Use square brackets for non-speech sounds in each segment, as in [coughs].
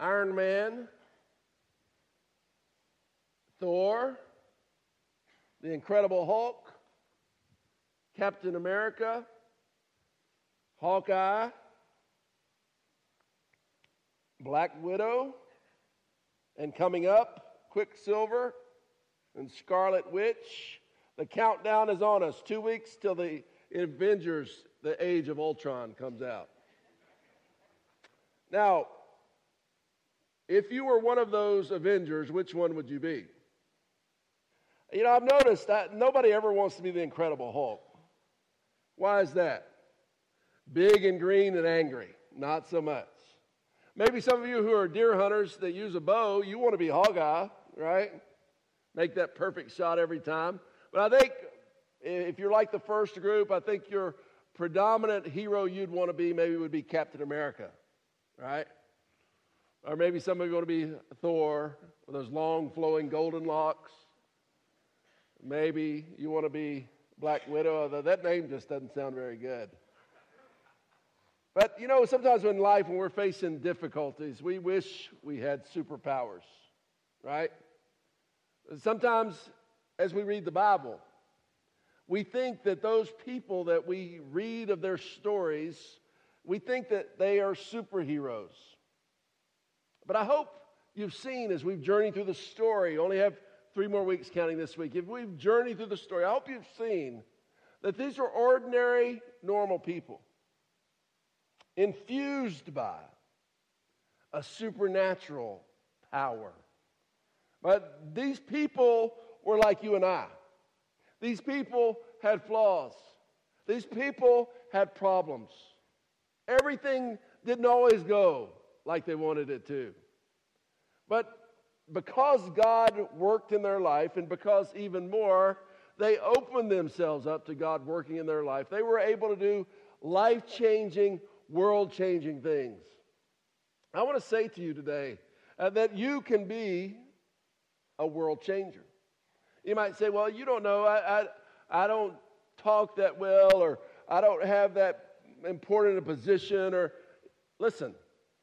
Iron Man, Thor, the Incredible Hulk, Captain America, Hawkeye, Black Widow, and coming up, Quicksilver and Scarlet Witch. The countdown is on us. Two weeks till the Avengers, the Age of Ultron, comes out. Now, if you were one of those Avengers, which one would you be? You know, I've noticed that nobody ever wants to be the Incredible Hulk. Why is that? Big and green and angry. Not so much. Maybe some of you who are deer hunters that use a bow, you want to be Hawkeye, right? Make that perfect shot every time. But I think if you're like the first group, I think your predominant hero you'd want to be maybe would be Captain America, right? Or maybe some of you want to be Thor with those long flowing golden locks. Maybe you want to be Black Widow, although that name just doesn't sound very good. But you know, sometimes in life when we're facing difficulties, we wish we had superpowers, right? Sometimes as we read the Bible, we think that those people that we read of their stories, we think that they are superheroes. But I hope you've seen as we've journeyed through the story, only have three more weeks counting this week. If we've journeyed through the story, I hope you've seen that these are ordinary, normal people infused by a supernatural power. But these people were like you and I. These people had flaws. These people had problems. Everything didn't always go like they wanted it to. But because God worked in their life, and because even more, they opened themselves up to God working in their life, they were able to do life changing, world changing things. I want to say to you today uh, that you can be a world changer. You might say, Well, you don't know, I, I, I don't talk that well, or I don't have that important a position, or listen,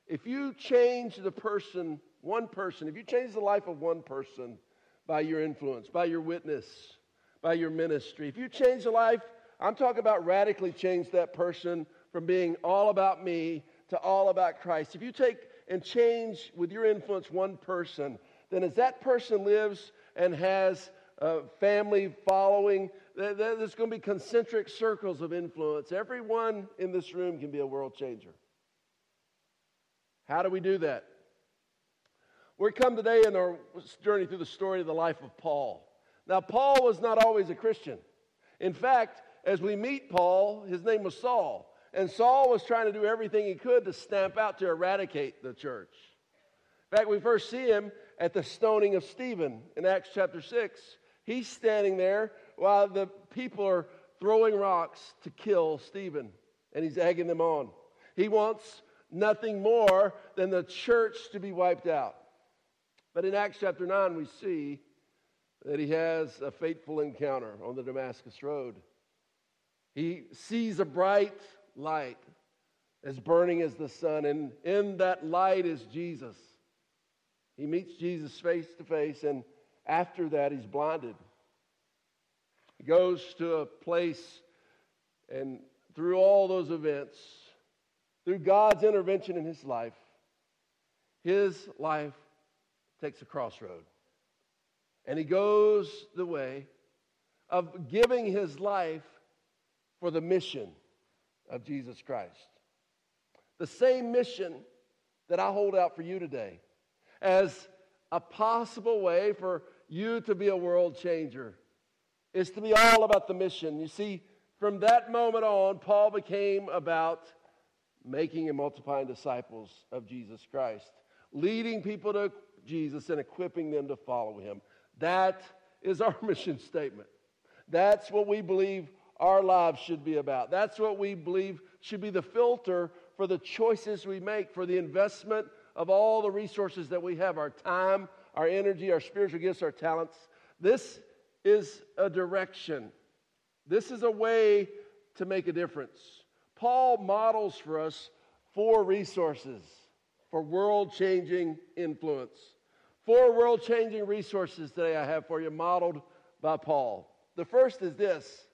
if you change the person, one person, if you change the life of one person by your influence, by your witness, by your ministry, if you change the life, I'm talking about radically change that person from being all about me to all about Christ. If you take and change with your influence one person, then as that person lives and has a family following, there's going to be concentric circles of influence. Everyone in this room can be a world changer. How do we do that? We come today in our journey through the story of the life of Paul. Now, Paul was not always a Christian. In fact, as we meet Paul, his name was Saul. And Saul was trying to do everything he could to stamp out, to eradicate the church. In fact, we first see him at the stoning of Stephen in Acts chapter 6. He's standing there while the people are throwing rocks to kill Stephen, and he's egging them on. He wants nothing more than the church to be wiped out. But in Acts chapter 9, we see that he has a fateful encounter on the Damascus Road. He sees a bright light as burning as the sun, and in that light is Jesus. He meets Jesus face to face, and after that, he's blinded. He goes to a place, and through all those events, through God's intervention in his life, his life takes a crossroad. And he goes the way of giving his life for the mission of Jesus Christ. The same mission that I hold out for you today as a possible way for you to be a world changer is to be all about the mission. You see, from that moment on, Paul became about making and multiplying disciples of Jesus Christ, leading people to Jesus and equipping them to follow him. That is our [laughs] mission statement. That's what we believe our lives should be about. That's what we believe should be the filter for the choices we make, for the investment of all the resources that we have our time, our energy, our spiritual gifts, our talents. This is a direction. This is a way to make a difference. Paul models for us four resources for world changing influence. Four world changing resources today I have for you, modeled by Paul. The first is this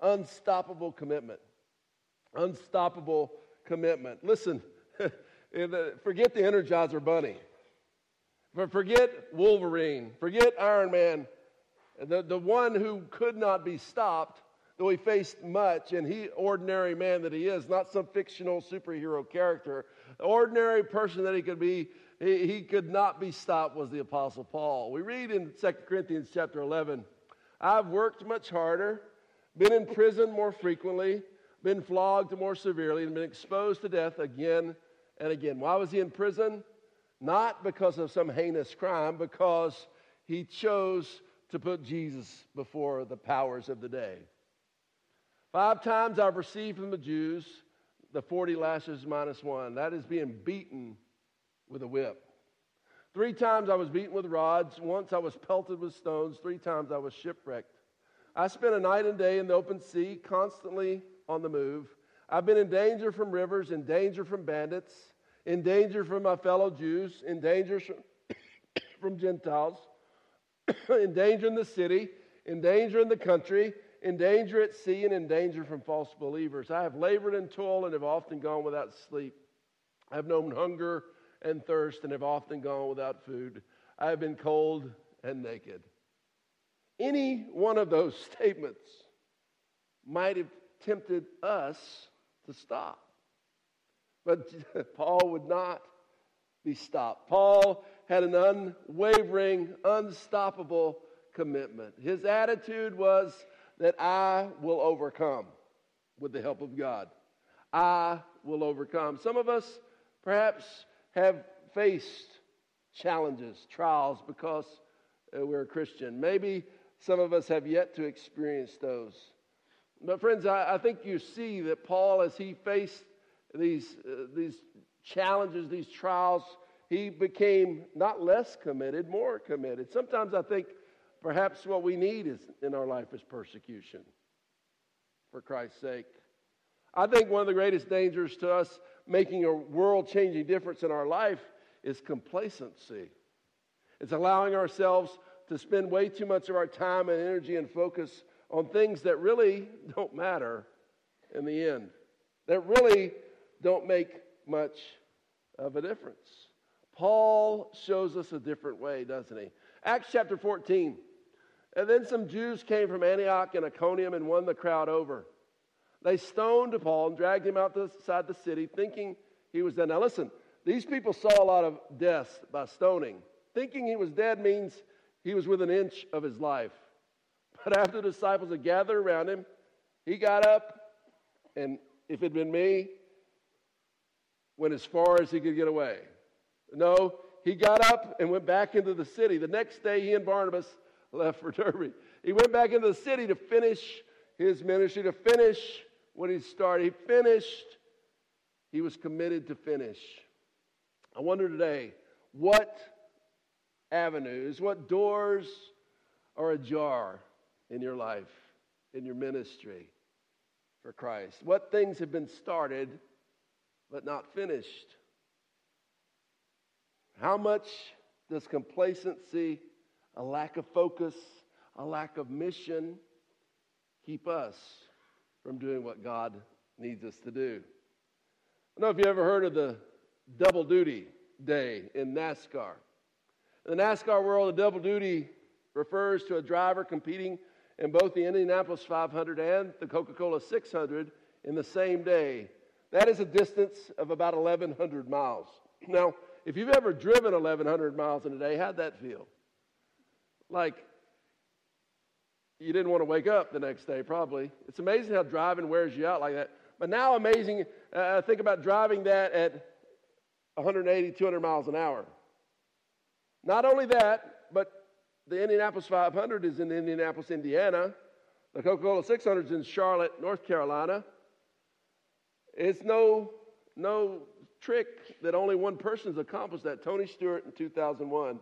unstoppable commitment. Unstoppable commitment. Listen, [laughs] forget the Energizer Bunny. Forget Wolverine. Forget Iron Man. The, the one who could not be stopped, though he faced much, and he, ordinary man that he is, not some fictional superhero character, ordinary person that he could be, he, he could not be stopped was the Apostle Paul. We read in 2 Corinthians chapter 11, I've worked much harder, been in prison more frequently, been flogged more severely, and been exposed to death again and again. Why was he in prison? Not because of some heinous crime, because he chose to put Jesus before the powers of the day. Five times I've received from the Jews the 40 lashes minus one. That is being beaten with a whip. Three times I was beaten with rods. Once I was pelted with stones. Three times I was shipwrecked. I spent a night and day in the open sea, constantly on the move. I've been in danger from rivers, in danger from bandits, in danger from my fellow Jews, in danger [coughs] from Gentiles, [coughs] in danger in the city, in danger in the country, in danger at sea, and in danger from false believers. I have labored and toiled and have often gone without sleep. I have known hunger and thirst and have often gone without food. I have been cold and naked. Any one of those [laughs] statements might have tempted us to stop. But [laughs] Paul would not be stopped. Paul had an unwavering, unstoppable commitment. His attitude was that I will overcome with the help of God. I will overcome. Some of us perhaps have faced challenges, trials because uh, we're a Christian. Maybe some of us have yet to experience those. But, friends, I, I think you see that Paul, as he faced these, uh, these challenges, these trials, he became not less committed, more committed. Sometimes I think perhaps what we need is in our life is persecution for Christ's sake. I think one of the greatest dangers to us making a world changing difference in our life is complacency. It's allowing ourselves to spend way too much of our time and energy and focus on things that really don't matter in the end, that really don't make much of a difference. Paul shows us a different way, doesn't he? Acts chapter 14. And then some Jews came from Antioch and Iconium and won the crowd over. They stoned Paul and dragged him outside the city, thinking he was dead. Now, listen, these people saw a lot of deaths by stoning. Thinking he was dead means he was within an inch of his life. But after the disciples had gathered around him, he got up, and if it had been me, went as far as he could get away. No, he got up and went back into the city. The next day, he and Barnabas left for Derbe. He went back into the city to finish his ministry, to finish what he started. He finished, he was committed to finish. I wonder today, what avenues, what doors are ajar in your life, in your ministry for Christ? What things have been started but not finished? How much does complacency, a lack of focus, a lack of mission keep us from doing what God needs us to do? I don't know if you ever heard of the double duty day in NASCAR. In the NASCAR world, the double duty refers to a driver competing in both the Indianapolis 500 and the Coca Cola 600 in the same day. That is a distance of about 1,100 miles. Now, if you've ever driven 1,100 miles in a day, how'd that feel? Like you didn't want to wake up the next day, probably. It's amazing how driving wears you out like that. But now, amazing, uh, think about driving that at 180, 200 miles an hour. Not only that, but the Indianapolis 500 is in Indianapolis, Indiana. The Coca Cola 600 is in Charlotte, North Carolina. It's no, no trick that only one person has accomplished that Tony Stewart in 2001.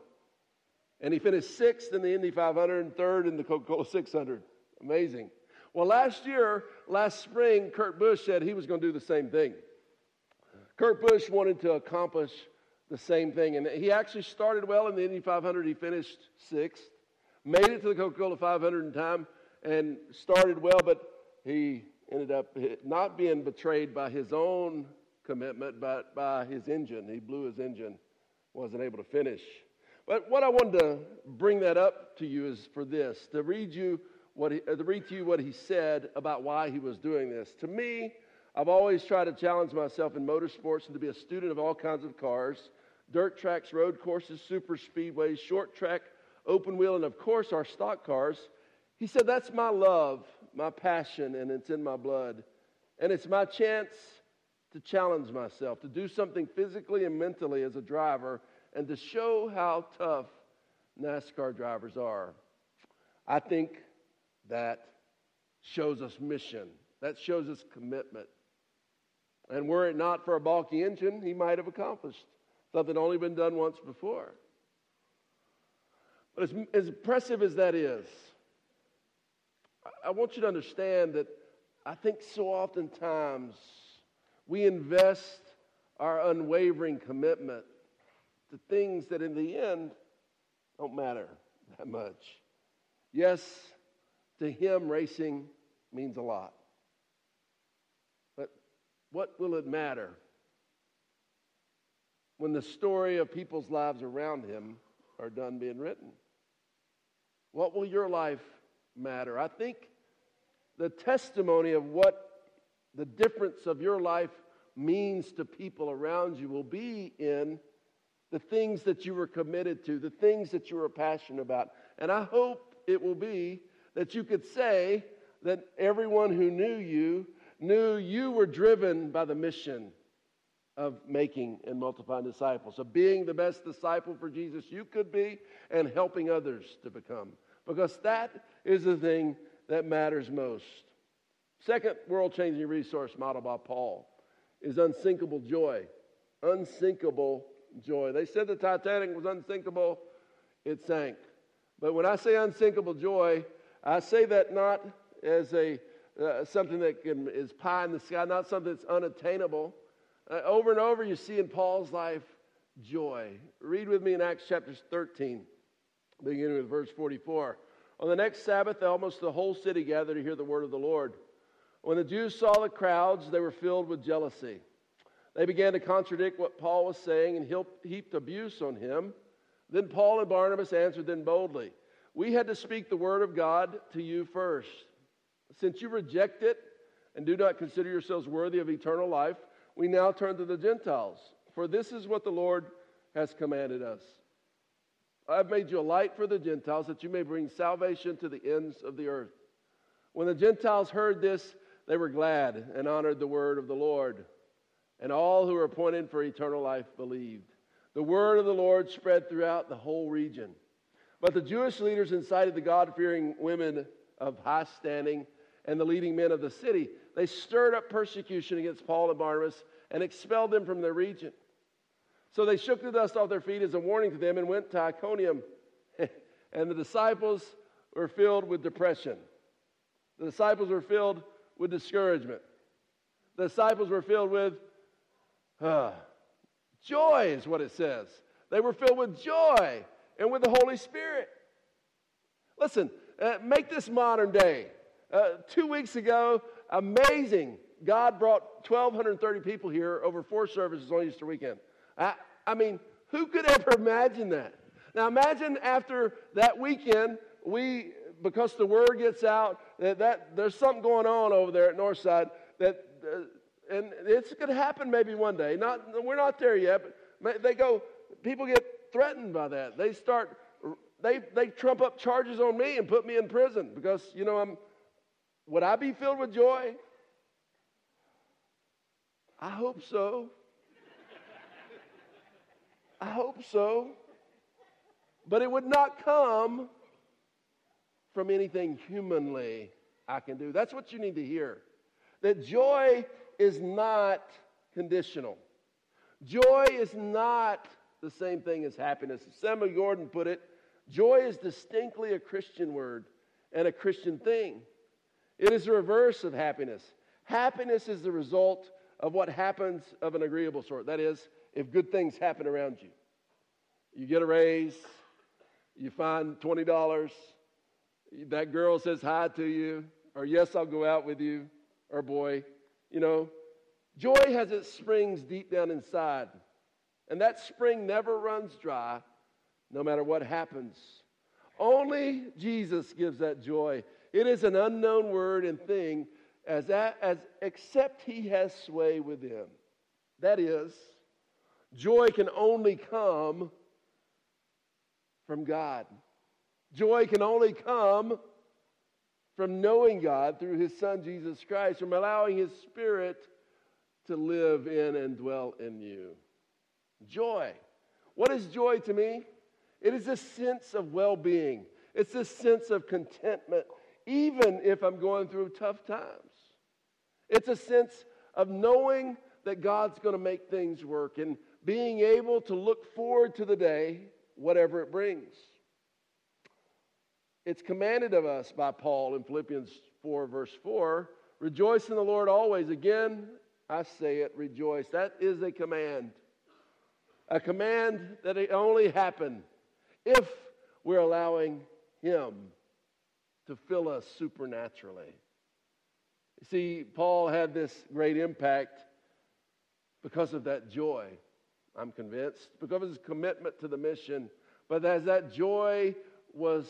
And he finished sixth in the Indy 500 and third in the Coca Cola 600. Amazing. Well, last year, last spring, Kurt Busch said he was going to do the same thing. Kurt Busch wanted to accomplish the same thing. And he actually started well in the Indy 500. He finished sixth, made it to the Coca Cola 500 in time, and started well, but he ended up not being betrayed by his own commitment, but by his engine. He blew his engine, wasn't able to finish. But what I wanted to bring that up to you is for this to read you what he, uh, to read to you what he said about why he was doing this. To me, I've always tried to challenge myself in motorsports and to be a student of all kinds of cars dirt tracks, road courses, super speedways, short track, open wheel, and of course our stock cars. He said, That's my love, my passion, and it's in my blood. And it's my chance to challenge myself, to do something physically and mentally as a driver, and to show how tough NASCAR drivers are. I think that shows us mission, that shows us commitment. And were it not for a balky engine, he might have accomplished something only been done once before. But as, as impressive as that is, I, I want you to understand that I think so oftentimes we invest our unwavering commitment to things that in the end don't matter that much. Yes, to him, racing means a lot. But what will it matter when the story of people's lives around him are done being written? What will your life matter? I think the testimony of what the difference of your life means to people around you will be in the things that you were committed to, the things that you were passionate about. And I hope it will be that you could say that everyone who knew you knew you were driven by the mission of making and multiplying disciples, of being the best disciple for Jesus you could be and helping others to become. Because that is the thing that matters most. Second world changing resource model by Paul is unsinkable joy. Unsinkable joy. They said the Titanic was unsinkable, it sank. But when I say unsinkable joy, I say that not as a uh, something that can, is pie in the sky, not something that's unattainable. Uh, over and over, you see in Paul's life joy. Read with me in Acts chapter 13, beginning with verse 44. On the next Sabbath, almost the whole city gathered to hear the word of the Lord. When the Jews saw the crowds, they were filled with jealousy. They began to contradict what Paul was saying and heaped abuse on him. Then Paul and Barnabas answered them boldly. We had to speak the word of God to you first. Since you reject it and do not consider yourselves worthy of eternal life, we now turn to the Gentiles. For this is what the Lord has commanded us. I've made you a light for the Gentiles that you may bring salvation to the ends of the earth. When the Gentiles heard this, they were glad and honored the word of the Lord. And all who were appointed for eternal life believed. The word of the Lord spread throughout the whole region. But the Jewish leaders incited the God fearing women of high standing and the leading men of the city. They stirred up persecution against Paul and Barnabas and expelled them from their region. So they shook the dust off their feet as a warning to them and went to Iconium. [laughs] and the disciples were filled with depression. The disciples were filled with discouragement. The disciples were filled with uh, joy, is what it says. They were filled with joy and with the Holy Spirit. Listen, uh, make this modern day. Uh, two weeks ago, amazing. God brought 1,230 people here over four services on Easter weekend. I, I mean, who could ever imagine that? Now, imagine after that weekend, we, because the word gets out that, that there's something going on over there at Northside, that, uh, and it's going to happen maybe one day. Not, we're not there yet, but they go, people get threatened by that. They start, they, they trump up charges on me and put me in prison because, you know, I'm, would I be filled with joy? I hope so. I hope so. But it would not come from anything humanly I can do. That's what you need to hear. That joy is not conditional. Joy is not the same thing as happiness. Samuel Gordon put it, joy is distinctly a Christian word and a Christian thing. It is the reverse of happiness. Happiness is the result of what happens of an agreeable sort. That is, if good things happen around you. You get a raise, you find $20, that girl says hi to you, or yes, I'll go out with you, or boy, you know. Joy has its springs deep down inside, and that spring never runs dry no matter what happens. Only Jesus gives that joy. It is an unknown word and thing as, that, as except he has sway within. That is, joy can only come from God. Joy can only come from knowing God through his son Jesus Christ, from allowing his spirit to live in and dwell in you. Joy. What is joy to me? It is a sense of well being, it's a sense of contentment, even if I'm going through tough times. It's a sense of knowing that God's going to make things work and being able to look forward to the day, whatever it brings. It's commanded of us by Paul in Philippians 4, verse 4 rejoice in the Lord always. Again, I say it, rejoice. That is a command. A command that it only happen if we're allowing Him to fill us supernaturally. You see, Paul had this great impact because of that joy, I'm convinced, because of his commitment to the mission. But as that joy was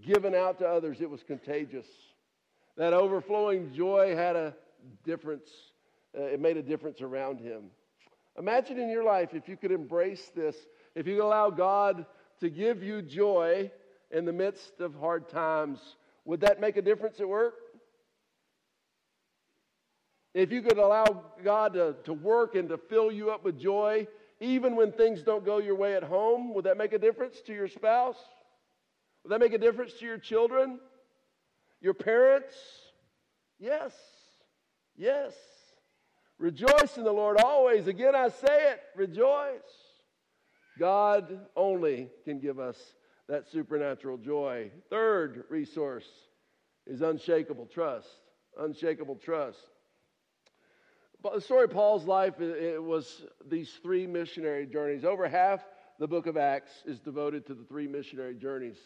given out to others, it was contagious. That overflowing joy had a difference, uh, it made a difference around him. Imagine in your life if you could embrace this, if you could allow God to give you joy in the midst of hard times. Would that make a difference at work? If you could allow God to, to work and to fill you up with joy, even when things don't go your way at home, would that make a difference to your spouse? Would that make a difference to your children? Your parents? Yes. Yes. Rejoice in the Lord always. Again, I say it rejoice. God only can give us that supernatural joy. Third resource is unshakable trust. Unshakable trust. The story of Paul's life it was these three missionary journeys. Over half the book of Acts is devoted to the three missionary journeys.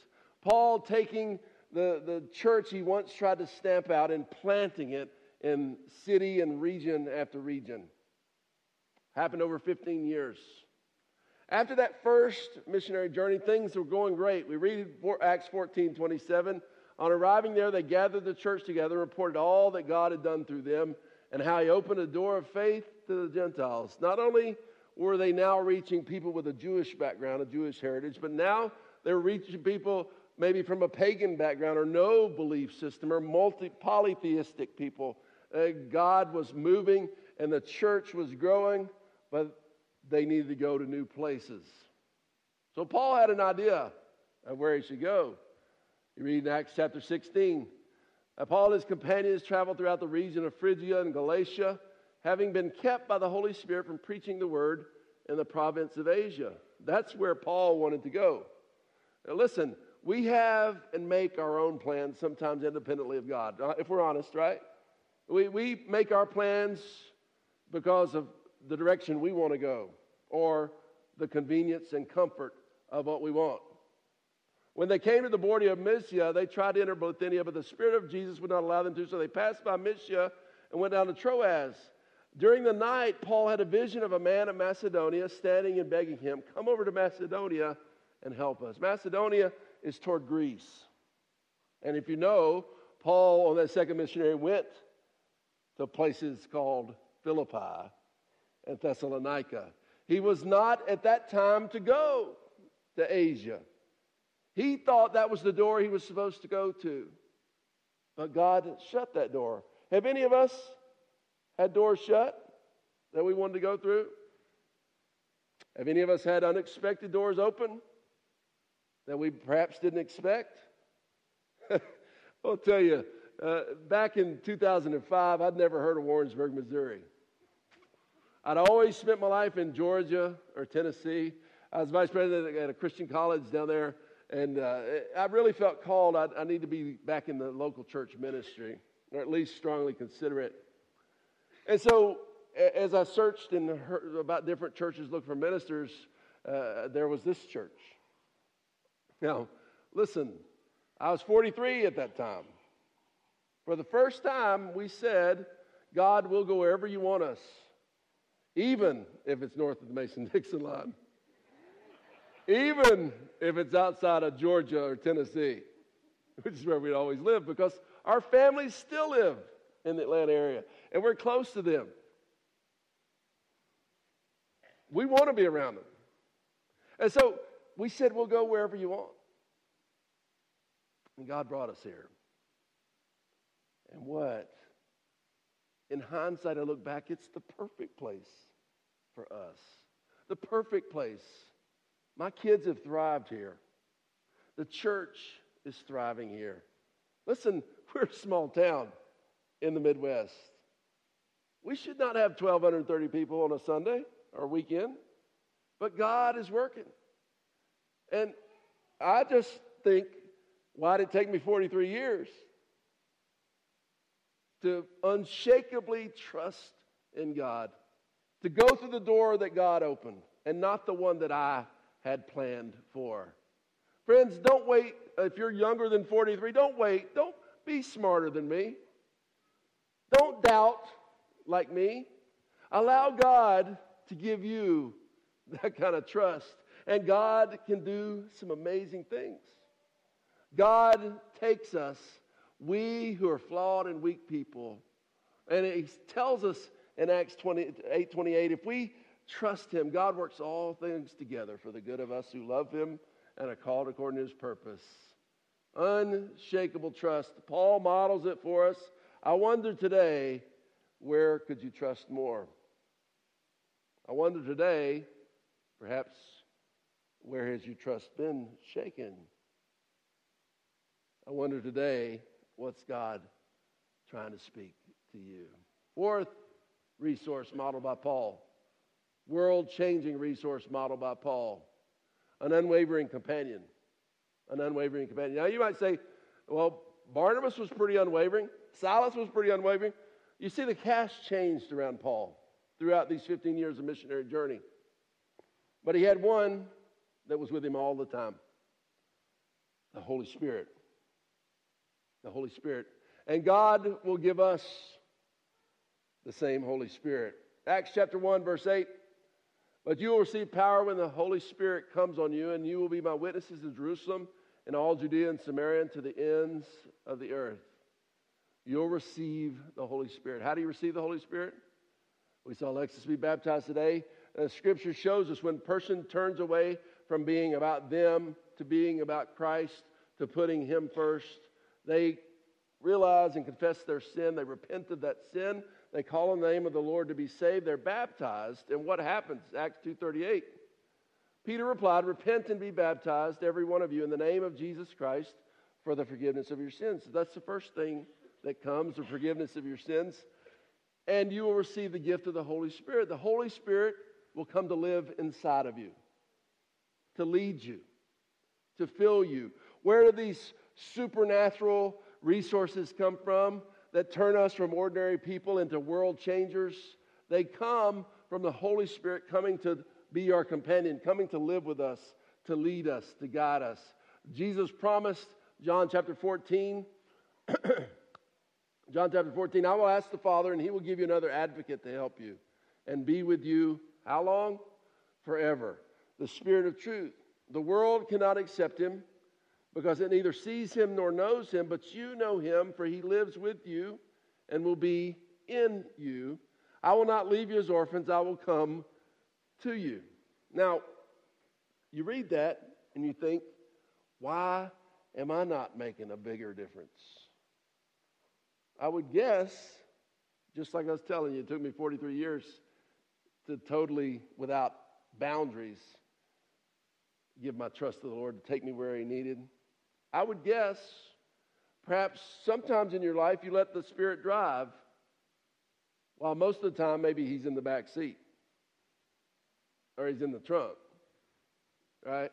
Paul taking the, the church he once tried to stamp out and planting it in city and region after region. Happened over 15 years. After that first missionary journey, things were going great. We read Acts 14 27. On arriving there, they gathered the church together reported all that God had done through them and how he opened a door of faith to the Gentiles. Not only were they now reaching people with a Jewish background, a Jewish heritage, but now they were reaching people maybe from a pagan background or no belief system or multi polytheistic people. Uh, God was moving and the church was growing, but they needed to go to new places. So Paul had an idea of where he should go. You read in Acts chapter 16. Uh, Paul and his companions traveled throughout the region of Phrygia and Galatia, having been kept by the Holy Spirit from preaching the word in the province of Asia. That's where Paul wanted to go. Now, listen, we have and make our own plans sometimes independently of God, uh, if we're honest, right? We, we make our plans because of the direction we want to go or the convenience and comfort of what we want. When they came to the border of Mysia, they tried to enter Bithynia, but the Spirit of Jesus would not allow them to, so they passed by Mysia and went down to Troas. During the night, Paul had a vision of a man of Macedonia standing and begging him, Come over to Macedonia and help us. Macedonia is toward Greece. And if you know, Paul on that second missionary went to places called Philippi and Thessalonica. He was not at that time to go to Asia. He thought that was the door he was supposed to go to. But God shut that door. Have any of us had doors shut that we wanted to go through? Have any of us had unexpected doors open that we perhaps didn't expect? [laughs] I'll tell you, uh, back in 2005, I'd never heard of Warrensburg, Missouri. I'd always spent my life in Georgia or Tennessee. I was vice president at a Christian college down there and uh, I really felt called. I, I need to be back in the local church ministry, or at least strongly consider it. And so as I searched and heard about different churches looking for ministers, uh, there was this church. Now, listen, I was 43 at that time. For the first time, we said, God will go wherever you want us, even if it's north of the Mason Dixon line, even if it's outside of Georgia or Tennessee, which is where we'd always live, because our families still live in the Atlanta area, and we're close to them. We want to be around them. And so we said, We'll go wherever you want. And God brought us here. And what? In hindsight, I look back, it's the perfect place for us. The perfect place. My kids have thrived here. The church is thriving here. Listen, [laughs] we're a small town in the Midwest. We should not have 1,230 people on a Sunday or weekend, but God is working. And I just think, why did it take me 43 years? To unshakably trust in God, to go through the door that God opened and not the one that I had planned for. Friends, don't wait. If you're younger than 43, don't wait. Don't be smarter than me. Don't doubt like me. Allow God to give you [laughs] that kind of trust. And God can do some amazing things. God takes us, we who are flawed and weak people, and He tells us in Acts 28 28, if we trust Him, God works all things together for the good of us who love Him and are called according to His purpose. Unshakable trust. Paul models it for us. I wonder today, where could you trust more? I wonder today, perhaps, where has your trust been shaken? I wonder today, what's God trying to speak to you? Fourth resource model by Paul, world changing resource model by Paul, an unwavering companion. An unwavering companion. Now, you might say, well, Barnabas was pretty unwavering, Silas was pretty unwavering. You see, the cast changed around Paul throughout these 15 years of missionary journey. But he had one that was with him all the time the Holy Spirit. The Holy Spirit. And God will give us the same Holy Spirit. Acts chapter 1, verse 8. But you will receive power when the Holy Spirit comes on you, and you will be my witnesses in Jerusalem and all Judea and Samaria and to the ends of the earth. You'll receive the Holy Spirit. How do you receive the Holy Spirit? We saw Alexis be baptized today. Uh, scripture shows us when a person turns away from being about them to being about Christ, to putting Him first, they realize and confess their sin. They repent of that sin. They call on the name of the Lord to be saved. They're baptized. And what happens? Acts 2.38. Peter replied, Repent and be baptized, every one of you, in the name of Jesus Christ for the forgiveness of your sins. So that's the first thing that comes, the forgiveness of your sins and you will receive the gift of the Holy Spirit. The Holy Spirit will come to live inside of you, to lead you, to fill you. Where do these supernatural resources come from that turn us from ordinary people into world changers? They come from the Holy Spirit coming to be our companion, coming to live with us, to lead us, to guide us. Jesus promised, John chapter 14, [clears throat] John chapter 14, I will ask the Father, and he will give you another advocate to help you and be with you. How long? Forever. The Spirit of truth. The world cannot accept him because it neither sees him nor knows him, but you know him, for he lives with you and will be in you. I will not leave you as orphans, I will come to you. Now, you read that and you think, why am I not making a bigger difference? I would guess, just like I was telling you, it took me 43 years to totally, without boundaries, give my trust to the Lord to take me where He needed. I would guess, perhaps sometimes in your life you let the Spirit drive, while most of the time maybe He's in the back seat or He's in the trunk, right?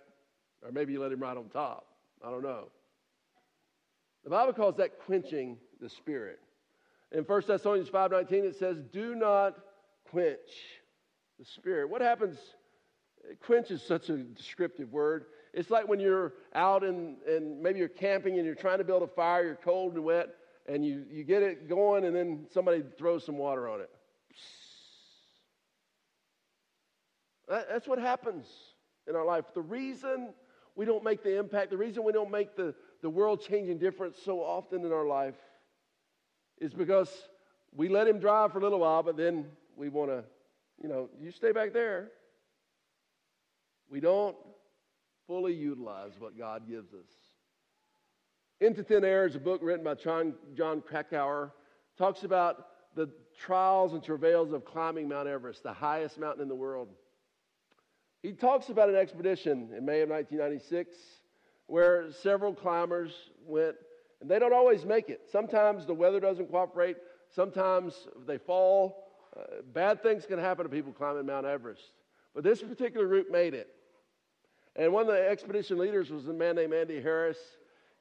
Or maybe you let Him ride on top. I don't know. The Bible calls that quenching the Spirit. In 1 Thessalonians 5.19 it says, Do not quench the spirit. What happens? Quench is such a descriptive word. It's like when you're out and, and maybe you're camping and you're trying to build a fire, you're cold and wet, and you, you get it going, and then somebody throws some water on it. That, that's what happens in our life. The reason we don't make the impact, the reason we don't make the, the world changing difference so often in our life is because we let him drive for a little while, but then we want to, you know, you stay back there. We don't fully utilize what God gives us. Into Thin Air is a book written by John, Jon Krakauer. Talks about the trials and travails of climbing Mount Everest, the highest mountain in the world. He talks about an expedition in May of 1996 where several climbers went, and they don't always make it. Sometimes the weather doesn't cooperate, sometimes they fall. Uh, bad things can happen to people climbing Mount Everest. But this particular group made it. And one of the expedition leaders was a man named Andy Harris.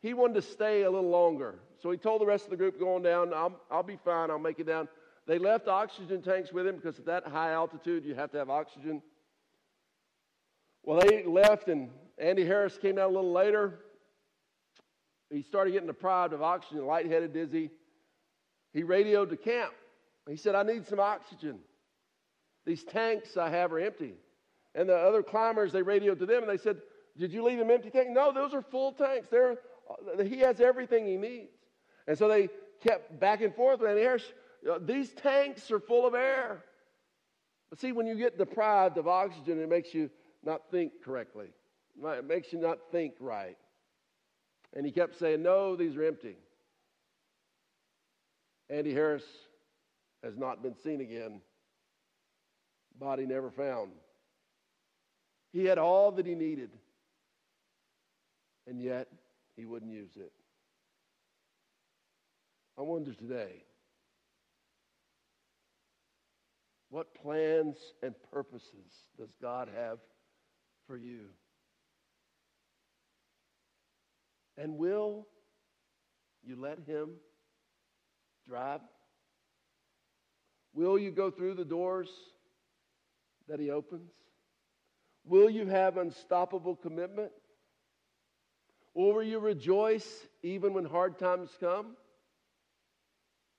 He wanted to stay a little longer. So he told the rest of the group going down, I'll, I'll be fine, I'll make it down. They left oxygen tanks with him because at that high altitude you have to have oxygen. Well, they left, and Andy Harris came down a little later. He started getting deprived of oxygen, lightheaded, dizzy. He radioed to camp. He said, I need some oxygen. These tanks I have are empty. And the other climbers, they radioed to them and they said, Did you leave them empty tanks? No, those are full tanks. They're, he has everything he needs. And so they kept back and forth. And Harris, uh, these tanks are full of air. But see, when you get deprived of oxygen, it makes you not think correctly. It makes you not think right. And he kept saying, No, these are empty. Andy Harris has not been seen again. Body never found. He had all that he needed, and yet he wouldn't use it. I wonder today what plans and purposes does God have for you? And will you let Him drive? Will you go through the doors that He opens? Will you have unstoppable commitment? Will you rejoice even when hard times come?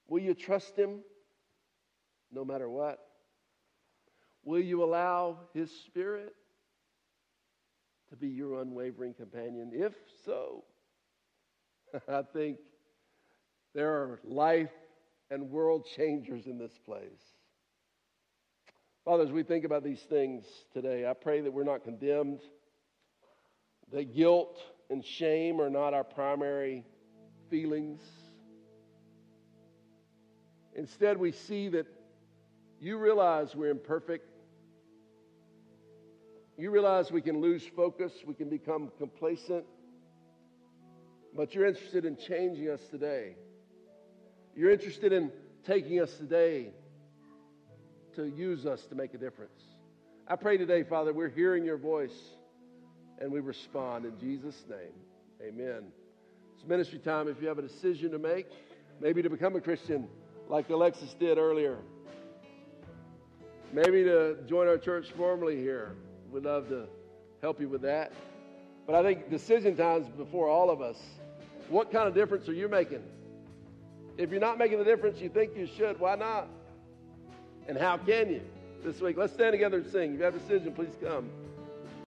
Will you trust Him no matter what? Will you allow His Spirit to be your unwavering companion? If so, [laughs] I think there are life and world changers in this place. Father, as we think about these things today, I pray that we're not condemned, that guilt and shame are not our primary feelings. Instead, we see that you realize we're imperfect you realize we can lose focus, we can become complacent, but you're interested in changing us today. You're interested in taking us today to use us to make a difference. I pray today, Father, we're hearing your voice and we respond in Jesus' name. Amen. It's ministry time. If you have a decision to make, maybe to become a Christian like Alexis did earlier, maybe to join our church formally here We'd love to help you with that. But I think decision times before all of us. What kind of difference are you making? If you're not making the difference you think you should, why not? And how can you? This week, let's stand together and sing. If you have a decision, please come.